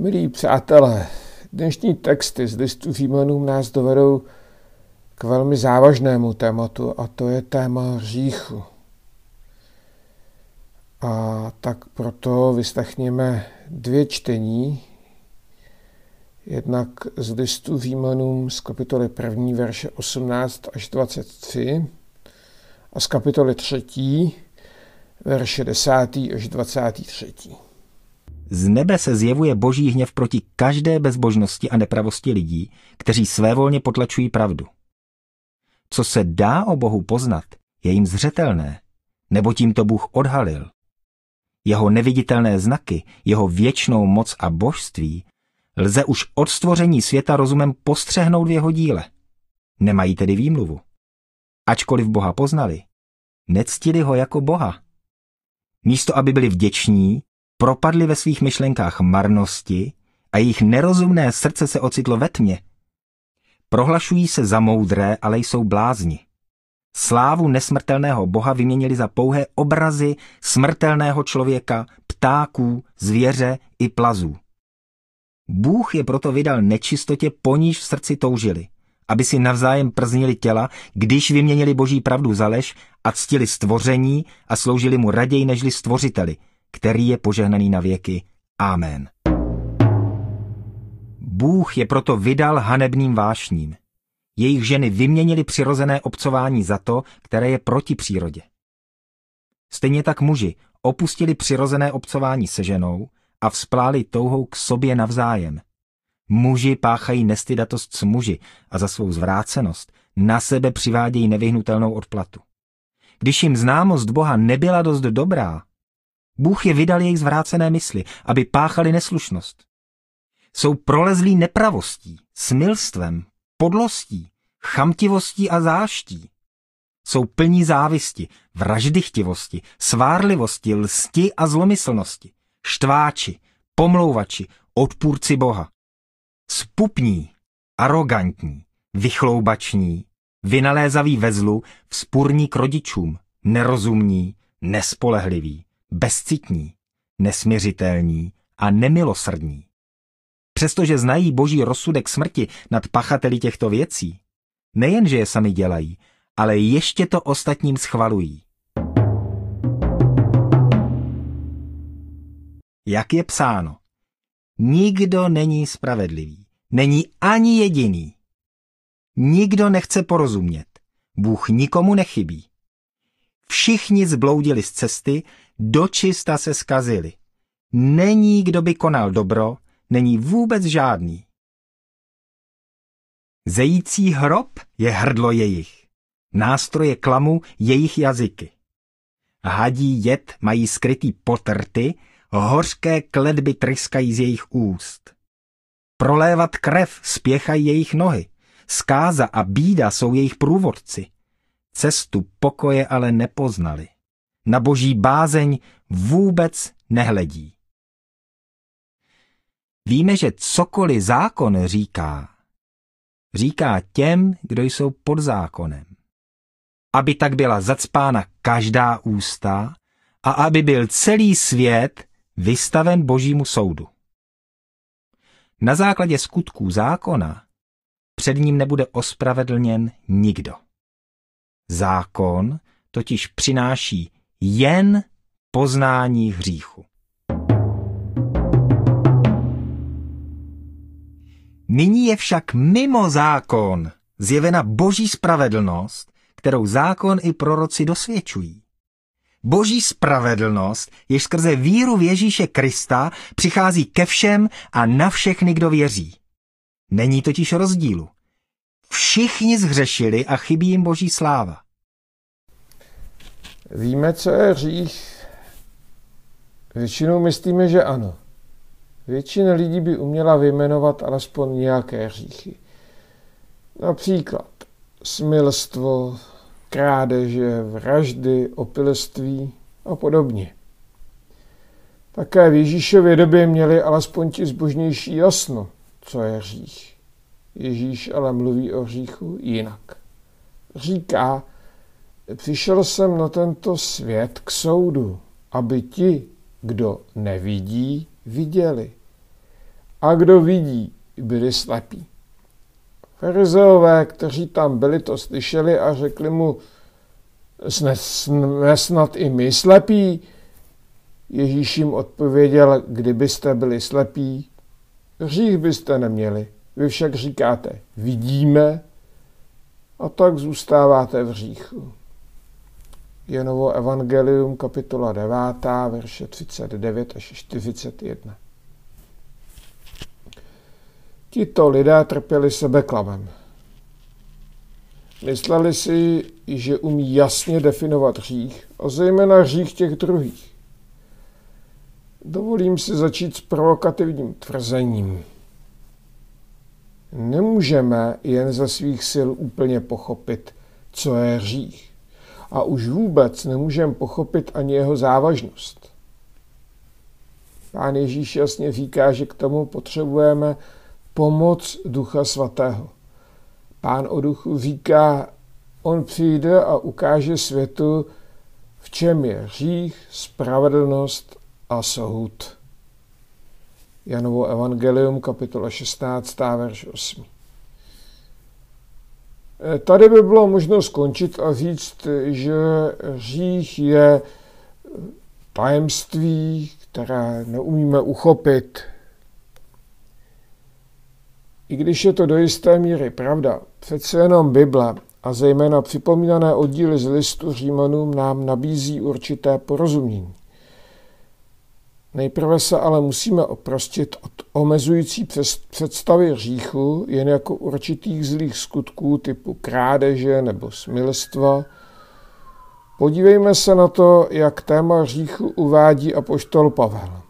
Milí přátelé, dnešní texty z listu Římanům nás dovedou k velmi závažnému tématu a to je téma hříchu. A tak proto vyslechněme dvě čtení, jednak z listu Římanům z kapitoly 1. verše 18 až 23 a z kapitoly 3. verše 10. až 23. Z nebe se zjevuje boží hněv proti každé bezbožnosti a nepravosti lidí, kteří svévolně potlačují pravdu. Co se dá o Bohu poznat, je jim zřetelné, nebo tím to Bůh odhalil. Jeho neviditelné znaky, jeho věčnou moc a božství lze už od stvoření světa rozumem postřehnout v jeho díle. Nemají tedy výmluvu. Ačkoliv Boha poznali, nectili ho jako Boha. Místo, aby byli vděční, propadli ve svých myšlenkách marnosti a jejich nerozumné srdce se ocitlo ve tmě. Prohlašují se za moudré, ale jsou blázni. Slávu nesmrtelného boha vyměnili za pouhé obrazy smrtelného člověka, ptáků, zvěře i plazů. Bůh je proto vydal nečistotě, po níž v srdci toužili, aby si navzájem prznili těla, když vyměnili boží pravdu za lež a ctili stvoření a sloužili mu raději nežli stvořiteli, který je požehnaný na věky. Amen. Bůh je proto vydal hanebným vášním. Jejich ženy vyměnili přirozené obcování za to, které je proti přírodě. Stejně tak muži opustili přirozené obcování se ženou a vzpláli touhou k sobě navzájem. Muži páchají nestydatost s muži a za svou zvrácenost na sebe přivádějí nevyhnutelnou odplatu. Když jim známost Boha nebyla dost dobrá, Bůh je vydal jejich zvrácené mysli, aby páchali neslušnost. Jsou prolezlí nepravostí, smilstvem, podlostí, chamtivostí a záští. Jsou plní závisti, vraždychtivosti, svárlivosti, lsti a zlomyslnosti, štváči, pomlouvači, odpůrci Boha. Spupní, arrogantní, vychloubační, vynalézaví ve zlu, vzpurní k rodičům, nerozumní, nespolehliví, bezcitní, nesměřitelní a nemilosrdní. Přestože znají boží rozsudek smrti nad pachateli těchto věcí, nejenže je sami dělají, ale ještě to ostatním schvalují. Jak je psáno, nikdo není spravedlivý, není ani jediný. Nikdo nechce porozumět, Bůh nikomu nechybí. Všichni zbloudili z cesty, dočista se skazili. Není, kdo by konal dobro, není vůbec žádný. Zející hrob je hrdlo jejich, nástroje klamu jejich jazyky. Hadí jed mají skrytý potrty, hořké kledby tryskají z jejich úst. Prolévat krev spěchají jejich nohy, skáza a bída jsou jejich průvodci. Cestu pokoje ale nepoznali. Na boží bázeň vůbec nehledí. Víme, že cokoliv zákon říká, říká těm, kdo jsou pod zákonem. Aby tak byla zacpána každá ústa a aby byl celý svět vystaven božímu soudu. Na základě skutků zákona před ním nebude ospravedlněn nikdo. Zákon totiž přináší jen poznání hříchu. Nyní je však mimo zákon zjevena boží spravedlnost, kterou zákon i proroci dosvědčují. Boží spravedlnost, jež skrze víru v Ježíše Krista přichází ke všem a na všechny, kdo věří. Není totiž rozdílu. Všichni zhřešili a chybí jim boží sláva. Víme, co je hřích? Většinou myslíme, že ano. Většina lidí by uměla vyjmenovat alespoň nějaké hříchy. Například smilstvo, krádeže, vraždy, opilství a podobně. Také v Ježíšově době měli alespoň ti zbožnější jasno, co je hřích. Ježíš ale mluví o hříchu jinak. Říká, přišel jsem na tento svět k soudu, aby ti, kdo nevidí, viděli a kdo vidí, byli slepí. Farizeové, kteří tam byli, to slyšeli a řekli mu, jsme snad i my slepí? Ježíš jim odpověděl, kdybyste byli slepí, hřích byste neměli. Vy však říkáte, vidíme, a tak zůstáváte v hříchu. Janovo evangelium, kapitola 9, verše 39 až 41. Tito lidé trpěli sebeklamem. Mysleli si, že umí jasně definovat hřích, a zejména hřích těch druhých. Dovolím si začít s provokativním tvrzením. Nemůžeme jen ze svých sil úplně pochopit, co je hřích. A už vůbec nemůžeme pochopit ani jeho závažnost. Pán Ježíš jasně říká, že k tomu potřebujeme pomoc Ducha Svatého. Pán o duchu říká, on přijde a ukáže světu, v čem je hřích, spravedlnost a soud. Janovo evangelium, kapitola 16, verš 8. Eh, tady by bylo možno skončit a říct, že hřích je tajemství, které neumíme uchopit. I když je to do jisté míry pravda, přece jenom Bible a zejména připomínané oddíly z listu Římanům nám nabízí určité porozumění. Nejprve se ale musíme oprostit od omezující představy hříchu jen jako určitých zlých skutků typu krádeže nebo smilstva. Podívejme se na to, jak téma hříchu uvádí apoštol Pavel.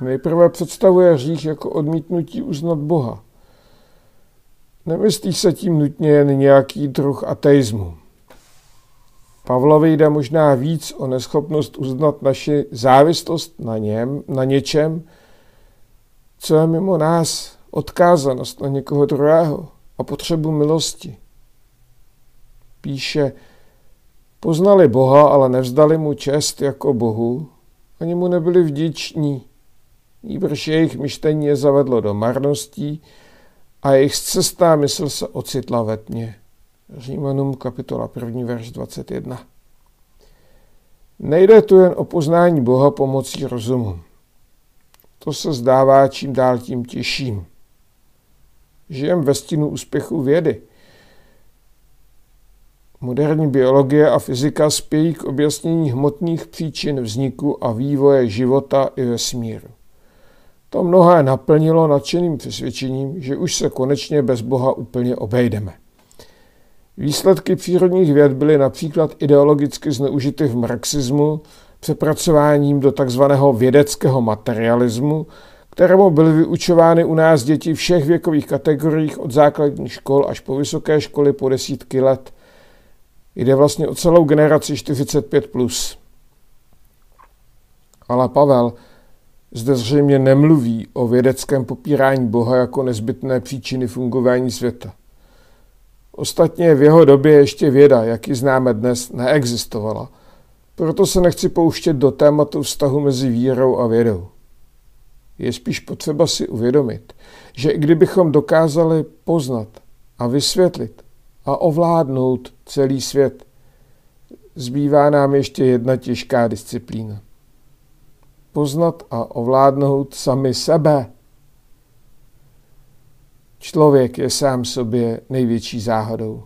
Nejprve představuje hřích jako odmítnutí uznat Boha. Nemyslí se tím nutně jen nějaký druh ateismu. Pavlovi jde možná víc o neschopnost uznat naši závislost na něm, na něčem, co je mimo nás, odkázanost na někoho druhého a potřebu milosti. Píše, poznali Boha, ale nevzdali mu čest jako Bohu, ani mu nebyli vděční. Nýbrž jejich myšlení je zavedlo do marností a jejich cestná mysl se ocitla ve tmě. Římanům kapitola 1. verš 21. Nejde tu jen o poznání Boha pomocí rozumu. To se zdává čím dál tím těžším. Žijem ve stínu úspěchu vědy. Moderní biologie a fyzika spějí k objasnění hmotných příčin vzniku a vývoje života i vesmíru. To mnohé naplnilo nadšeným přesvědčením, že už se konečně bez Boha úplně obejdeme. Výsledky přírodních věd byly například ideologicky zneužity v marxismu přepracováním do takzvaného vědeckého materialismu, kterému byly vyučovány u nás děti všech věkových kategoriích od základních škol až po vysoké školy po desítky let. Jde vlastně o celou generaci 45+. Plus. Ale Pavel zde zřejmě nemluví o vědeckém popírání Boha jako nezbytné příčiny fungování světa. Ostatně v jeho době ještě věda, jak ji známe dnes, neexistovala. Proto se nechci pouštět do tématu vztahu mezi vírou a vědou. Je spíš potřeba si uvědomit, že i kdybychom dokázali poznat a vysvětlit a ovládnout celý svět, zbývá nám ještě jedna těžká disciplína. Poznat a ovládnout sami sebe. Člověk je sám sobě největší záhadou.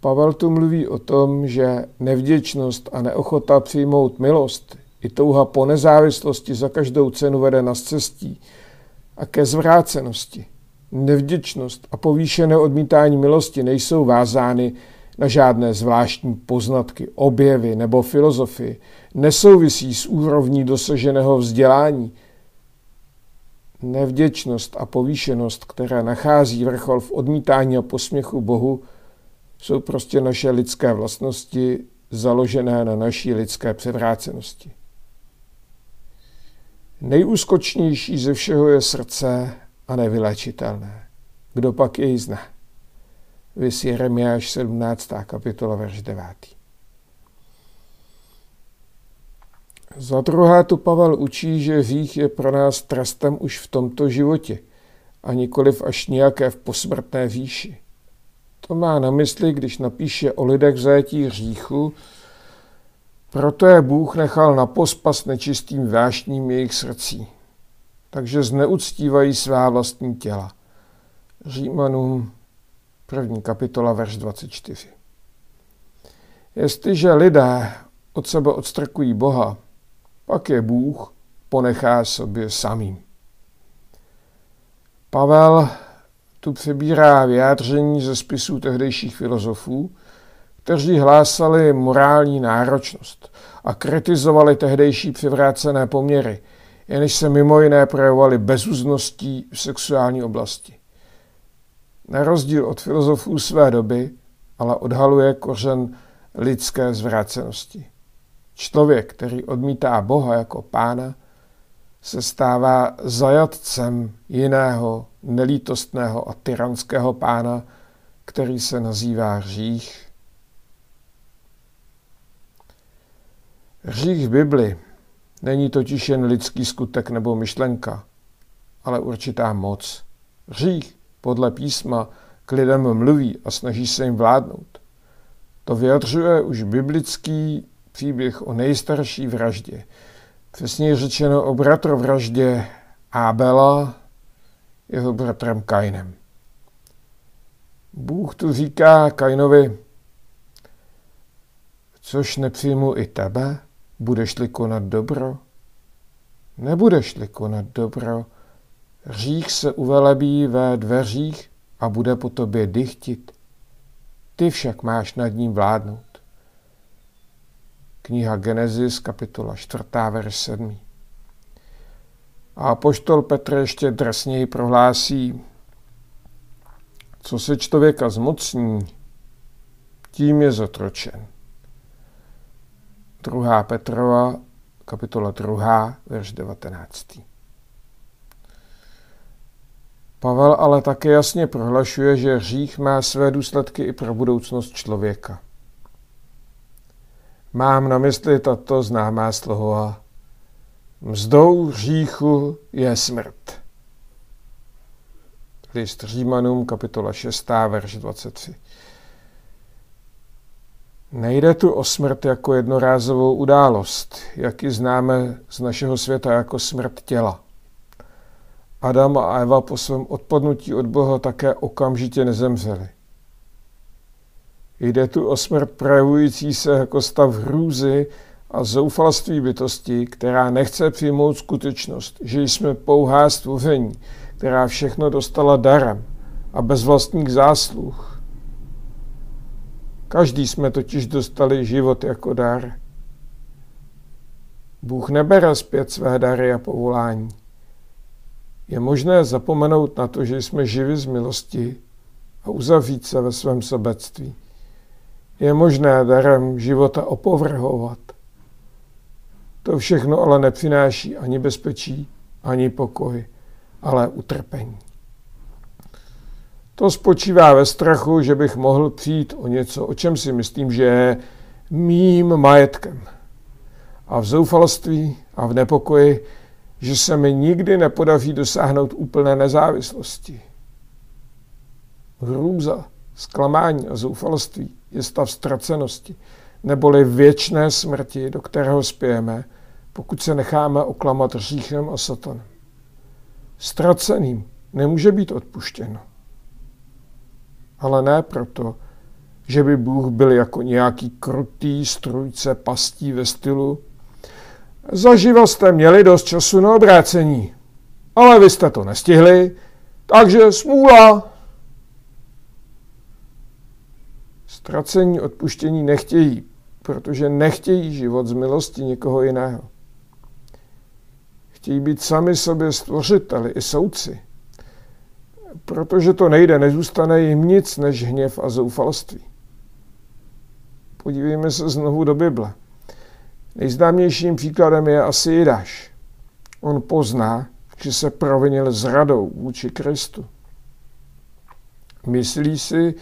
Pavel tu mluví o tom, že nevděčnost a neochota přijmout milost i touha po nezávislosti za každou cenu vede na cestí a ke zvrácenosti. Nevděčnost a povýšené odmítání milosti nejsou vázány na žádné zvláštní poznatky, objevy nebo filozofii, nesouvisí s úrovní dosaženého vzdělání, Nevděčnost a povýšenost, která nachází vrchol v odmítání a posměchu Bohu, jsou prostě naše lidské vlastnosti založené na naší lidské převrácenosti. Nejúskočnější ze všeho je srdce a nevylečitelné. Kdo pak jej zná? Vys Jeremiáš 17. kapitola, verš 9. Za druhé tu Pavel učí, že hřích je pro nás trestem už v tomto životě a nikoliv až nějaké v posmrtné výši. To má na mysli, když napíše o lidech v zajetí hříchu, proto je Bůh nechal na pospas nečistým vášním jejich srdcí. Takže zneuctívají svá vlastní těla. Římanům první kapitola, verš 24. Jestliže lidé od sebe odstrkují Boha, pak je Bůh ponechá sobě samým. Pavel tu přebírá vyjádření ze spisů tehdejších filozofů, kteří hlásali morální náročnost a kritizovali tehdejší převrácené poměry, jenž se mimo jiné projevovaly bezúzností v sexuální oblasti. Na rozdíl od filozofů své doby, ale odhaluje kořen lidské zvrácenosti. Člověk, který odmítá Boha jako pána, se stává zajatcem jiného, nelítostného a tyranského pána, který se nazývá hřích. Hřích v Bibli není totiž jen lidský skutek nebo myšlenka, ale určitá moc. Hřích podle písma k lidem mluví a snaží se jim vládnout. To vyjadřuje už biblický příběh o nejstarší vraždě. Přesně řečeno o bratrovraždě Abela jeho bratrem Kainem. Bůh tu říká Kainovi, což nepřijmu i tebe, budeš-li konat dobro? Nebudeš-li konat dobro, Řích se uvelebí ve dveřích a bude po tobě dychtit. Ty však máš nad ním vládnout. Kniha Genesis, kapitola 4, verš 7. A poštol Petr ještě drsněji prohlásí, co se člověka zmocní, tím je zotročen. 2. Petrova, kapitola 2, verš 19. Pavel ale také jasně prohlašuje, že hřích má své důsledky i pro budoucnost člověka. Mám na mysli tato známá slova. Mzdou hříchu je smrt. List Římanům, kapitola 6, verš 23. Nejde tu o smrt jako jednorázovou událost, jak ji známe z našeho světa jako smrt těla. Adam a Eva po svém odpadnutí od Boha také okamžitě nezemřeli. Jde tu o smrt projevující se jako stav hrůzy a zoufalství bytosti, která nechce přijmout skutečnost, že jsme pouhá stvoření, která všechno dostala darem a bez vlastních zásluh. Každý jsme totiž dostali život jako dar. Bůh nebere zpět své dary a povolání. Je možné zapomenout na to, že jsme živi z milosti a uzavřít se ve svém sobectví. Je možné darem života opovrhovat. To všechno ale nepřináší ani bezpečí, ani pokoj, ale utrpení. To spočívá ve strachu, že bych mohl přijít o něco, o čem si myslím, že je mým majetkem. A v zoufalství a v nepokoji že se mi nikdy nepodaří dosáhnout úplné nezávislosti. Hrůza, zklamání a zoufalství je stav ztracenosti, neboli věčné smrti, do kterého spějeme, pokud se necháme oklamat říchem a satanem. Ztraceným nemůže být odpuštěno. Ale ne proto, že by Bůh byl jako nějaký krutý strujce pastí ve stylu Zaživa jste měli dost času na obrácení, ale vy jste to nestihli, takže smůla. Ztracení odpuštění nechtějí, protože nechtějí život z milosti někoho jiného. Chtějí být sami sobě stvořiteli i soudci. Protože to nejde, nezůstane jim nic než hněv a zoufalství. Podívejme se znovu do Bible. Nejznámějším příkladem je asi Jidáš. On pozná, že se provinil zradou vůči Kristu. Myslí si,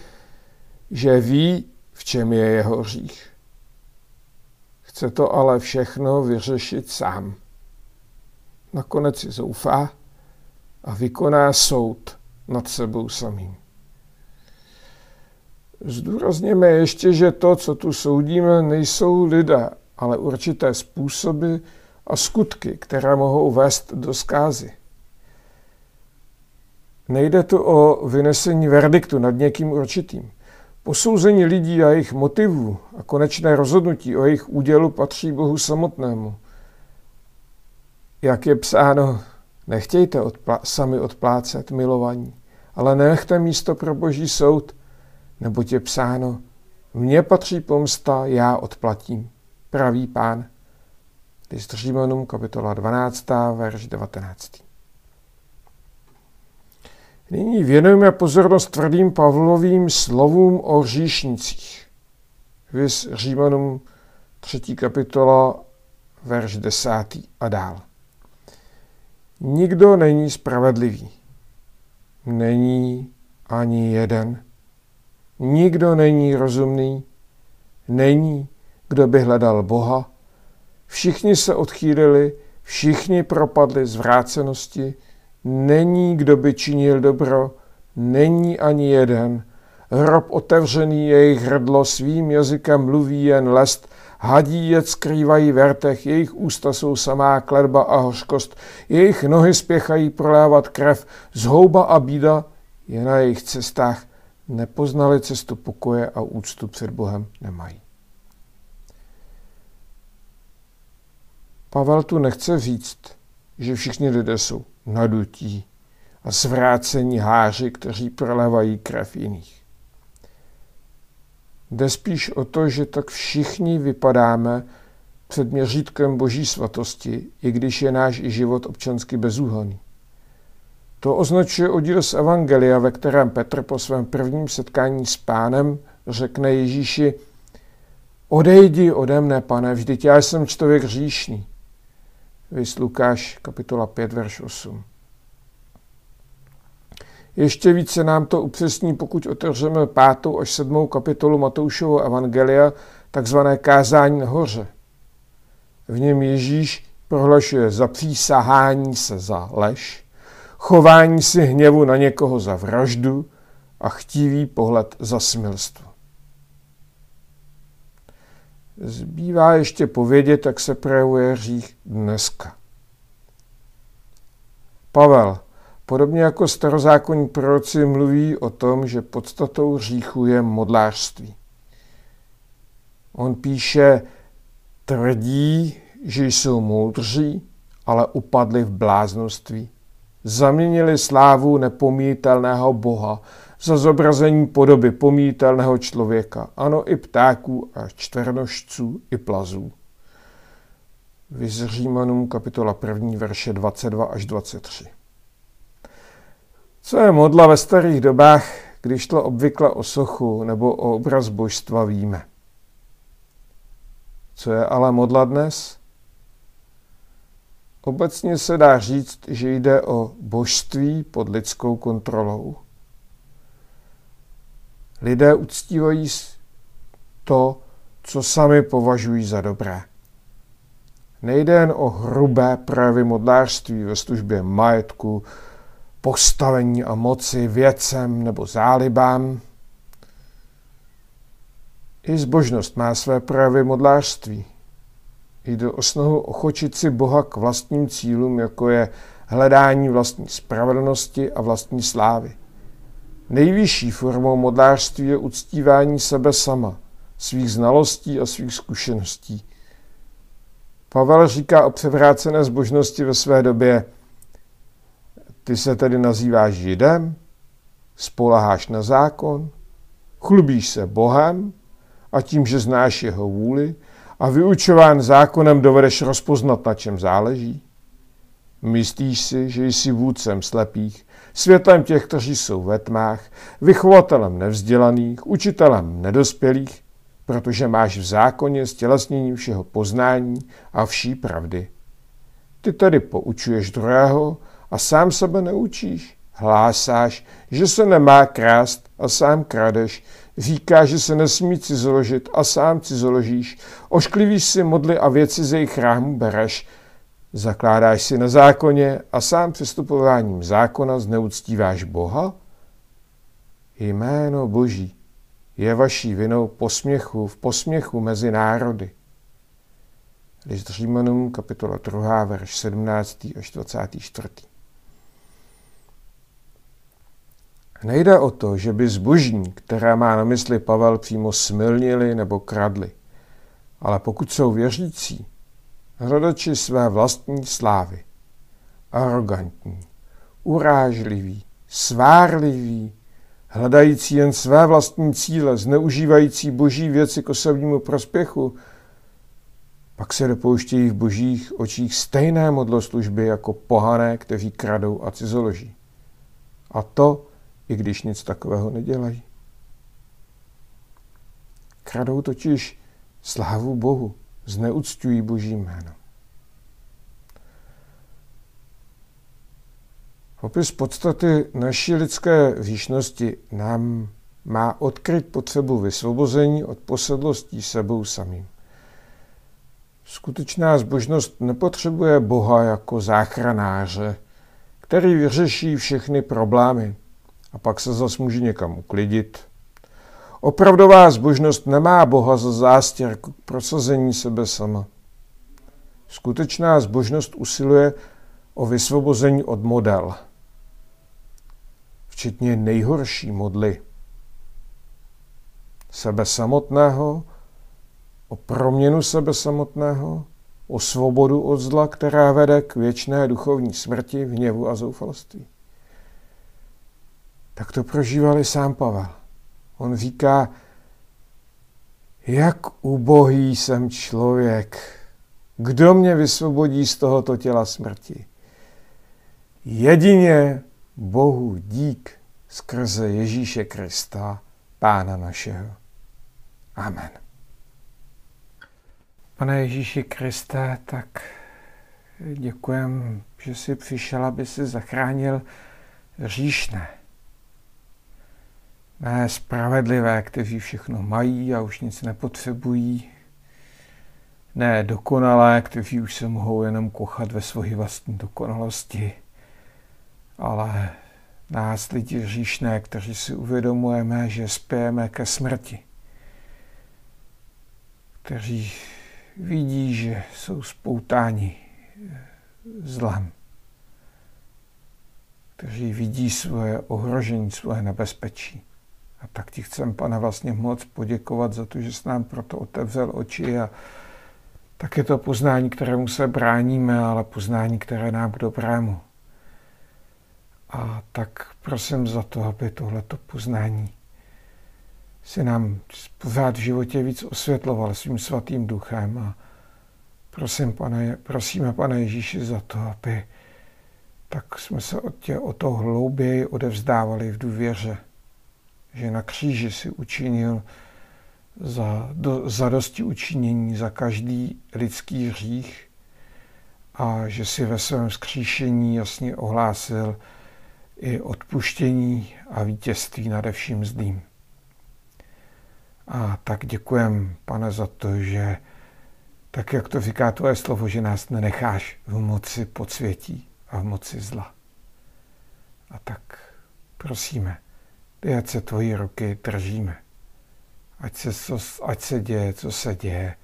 že ví, v čem je jeho hřích. Chce to ale všechno vyřešit sám. Nakonec si zoufá a vykoná soud nad sebou samým. Zdůrazněme ještě, že to, co tu soudíme, nejsou lidé, ale určité způsoby a skutky, které mohou vést do zkázy. Nejde tu o vynesení verdiktu nad někým určitým. Posouzení lidí a jejich motivů a konečné rozhodnutí o jejich údělu patří Bohu samotnému. Jak je psáno, nechtějte odplá- sami odplácet milovaní, ale nechte místo pro boží soud, nebo je psáno, mně patří pomsta, já odplatím, pravý pán. List Římanům, kapitola 12, verš 19. Nyní věnujeme pozornost tvrdým Pavlovým slovům o říšnicích. Vys Římanům 3. kapitola, verš 10. a dál. Nikdo není spravedlivý. Není ani jeden. Nikdo není rozumný. Není, kdo by hledal Boha. Všichni se odchýlili, všichni propadli zvrácenosti, Není, kdo by činil dobro, není ani jeden. Hrob otevřený jejich hrdlo, svým jazykem mluví jen lest, hadí je skrývají v rtech, jejich ústa jsou samá kledba a hořkost, jejich nohy spěchají prolévat krev, zhouba a bída je na jejich cestách, nepoznali cestu pokoje a úctu před Bohem nemají. Pavel tu nechce říct, že všichni lidé jsou nadutí a zvrácení háři, kteří prolevají krev jiných. Jde spíš o to, že tak všichni vypadáme před měřítkem boží svatosti, i když je náš i život občansky bezúhonný. To označuje oddíl z Evangelia, ve kterém Petr po svém prvním setkání s pánem řekne Ježíši, odejdi ode mne, pane, vždyť já jsem člověk hříšný. Vys Lukáš, kapitola 5, verš 8. Ještě více nám to upřesní, pokud otevřeme pátou až sedmou kapitolu Matoušovo evangelia, takzvané kázání nahoře. V něm Ježíš prohlašuje zapřísahání se za lež, chování si hněvu na někoho za vraždu a chtivý pohled za smilstvo. Zbývá ještě povědět, jak se projevuje hřích dneska. Pavel, podobně jako starozákonní proroci, mluví o tom, že podstatou hříchu je modlářství. On píše, tvrdí, že jsou moudří, ale upadli v bláznoství. Zaměnili slávu nepomítelného Boha za zobrazení podoby pomítelného člověka, ano i ptáků a čtvernožců i plazů. Vyz Římanům kapitola 1. verše 22 až 23. Co je modla ve starých dobách, když to obvykle o sochu nebo o obraz božstva víme? Co je ale modla dnes? Obecně se dá říct, že jde o božství pod lidskou kontrolou. Lidé uctívají to, co sami považují za dobré. Nejde jen o hrubé projevy modlářství ve službě majetku, postavení a moci věcem nebo zálibám. I zbožnost má své projevy modlářství. Jde o snahu ochočit si Boha k vlastním cílům, jako je hledání vlastní spravedlnosti a vlastní slávy. Nejvyšší formou modlářství je uctívání sebe sama, svých znalostí a svých zkušeností. Pavel říká o převrácené zbožnosti ve své době, ty se tedy nazýváš Židem, spoleháš na zákon, chlubíš se Bohem a tím, že znáš jeho vůli a vyučován zákonem dovedeš rozpoznat, na čem záleží. Myslíš si, že jsi vůdcem slepých, světlem těch, kteří jsou ve tmách, vychovatelem nevzdělaných, učitelem nedospělých, protože máš v zákoně stělesnění všeho poznání a vší pravdy. Ty tedy poučuješ druhého a sám sebe neučíš. Hlásáš, že se nemá krást a sám kradeš. Říká, že se nesmí cizoložit a sám cizoložíš. Ošklivíš si modly a věci ze jejich chrámů bereš. Zakládáš si na zákoně a sám přestupováním zákona zneuctíváš Boha? Jméno Boží je vaší vinou posměchu, v posměchu mezi národy. List Římanům, kapitola 2, verš 17. až 24. Nejde o to, že by zbožní, která má na mysli Pavel, přímo smilnili nebo kradli. Ale pokud jsou věřící, hledači své vlastní slávy, arrogantní, urážliví, svárliví, hledající jen své vlastní cíle, zneužívající boží věci k osobnímu prospěchu, pak se dopouštějí v božích očích stejné modloslužby jako pohané, kteří kradou a cizoloží. A to, i když nic takového nedělají. Kradou totiž slávu Bohu, zneuctují boží jméno. Popis podstaty naší lidské výšnosti nám má odkryt potřebu vysvobození od posedlostí sebou samým. Skutečná zbožnost nepotřebuje Boha jako záchranáře, který vyřeší všechny problémy a pak se zas může někam uklidit. Opravdová zbožnost nemá Boha za zástěr k prosazení sebe sama. Skutečná zbožnost usiluje o vysvobození od model – včetně nejhorší modly. Sebe samotného, o proměnu sebe samotného, o svobodu od zla, která vede k věčné duchovní smrti, hněvu a zoufalství. Tak to prožívali sám Pavel. On říká, jak ubohý jsem člověk, kdo mě vysvobodí z tohoto těla smrti? Jedině Bohu dík skrze Ježíše Krista, Pána našeho. Amen. Pane Ježíši Kriste, tak děkujem, že jsi přišel, aby si zachránil říšné. Ne spravedlivé, kteří všechno mají a už nic nepotřebují. Ne dokonalé, kteří už se mohou jenom kochat ve svoji vlastní dokonalosti ale nás lidi říšné, kteří si uvědomujeme, že spějeme ke smrti, kteří vidí, že jsou spoutáni zlem, kteří vidí svoje ohrožení, svoje nebezpečí. A tak ti chcem, pane, vlastně moc poděkovat za to, že jsi nám proto otevřel oči a tak je to poznání, kterému se bráníme, ale poznání, které nám k dobrému. A tak prosím za to, aby tohleto poznání si nám pořád v životě víc osvětloval svým svatým duchem. A prosím, pane, prosíme, pane Ježíši, za to, aby tak jsme se od tě o to hlouběji odevzdávali v důvěře, že na kříži si učinil za, do, za dosti učinění za každý lidský hřích a že si ve svém skříšení jasně ohlásil, i odpuštění a vítězství nade vším zdým. A tak děkujem, pane, za to, že tak, jak to říká tvoje slovo, že nás nenecháš v moci podsvětí a v moci zla. A tak prosíme, ať se tvoji ruky držíme. Ať se, co, ať se děje, co se děje.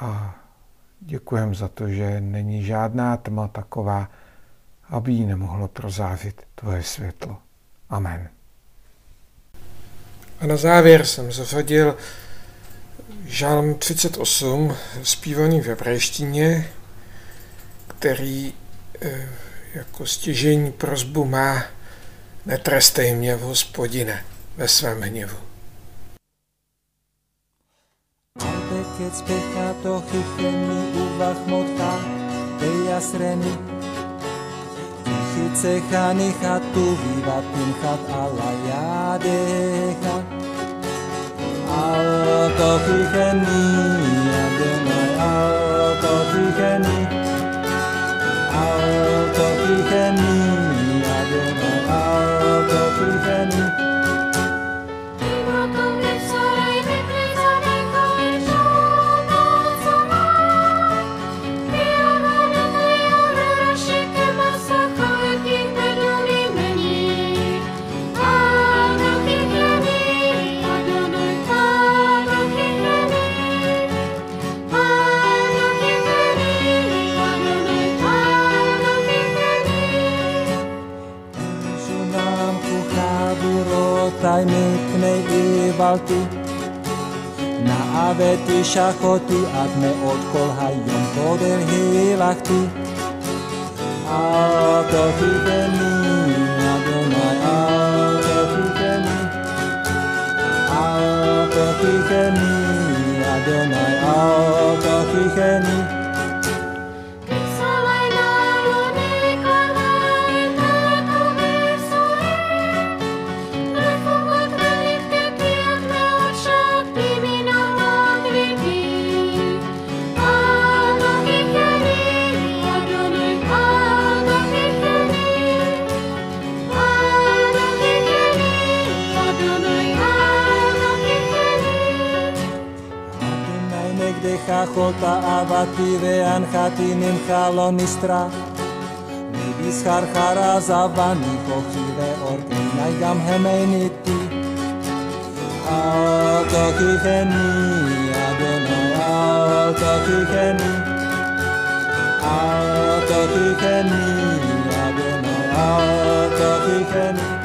A děkujem za to, že není žádná tma taková, aby jí nemohlo prozářit tvoje světlo. Amen. A na závěr jsem zařadil žálm 38, zpívaný v hebrejštině, který e, jako stěžení prozbu má Netrestej mě v hospodine ve svém hněvu. Ale keď spěchá to jasreny, chat. Alto chicheni, alto chicheni, alto chicheni. 会在你。asfaltu Na avety šachotu A dne od kolha jen podel hilachtu. A to chyte chytení, na donaj, a to chyte mi A to chyte chytení, na donaj, a to chyte mi. ha jota avati ve anhati nim halonistra. Mi bishar hara zavani kochi ve orke naigam hemeniti. Ato kiheni, adono ato kiheni. Ato kiheni, adono ato kiheni.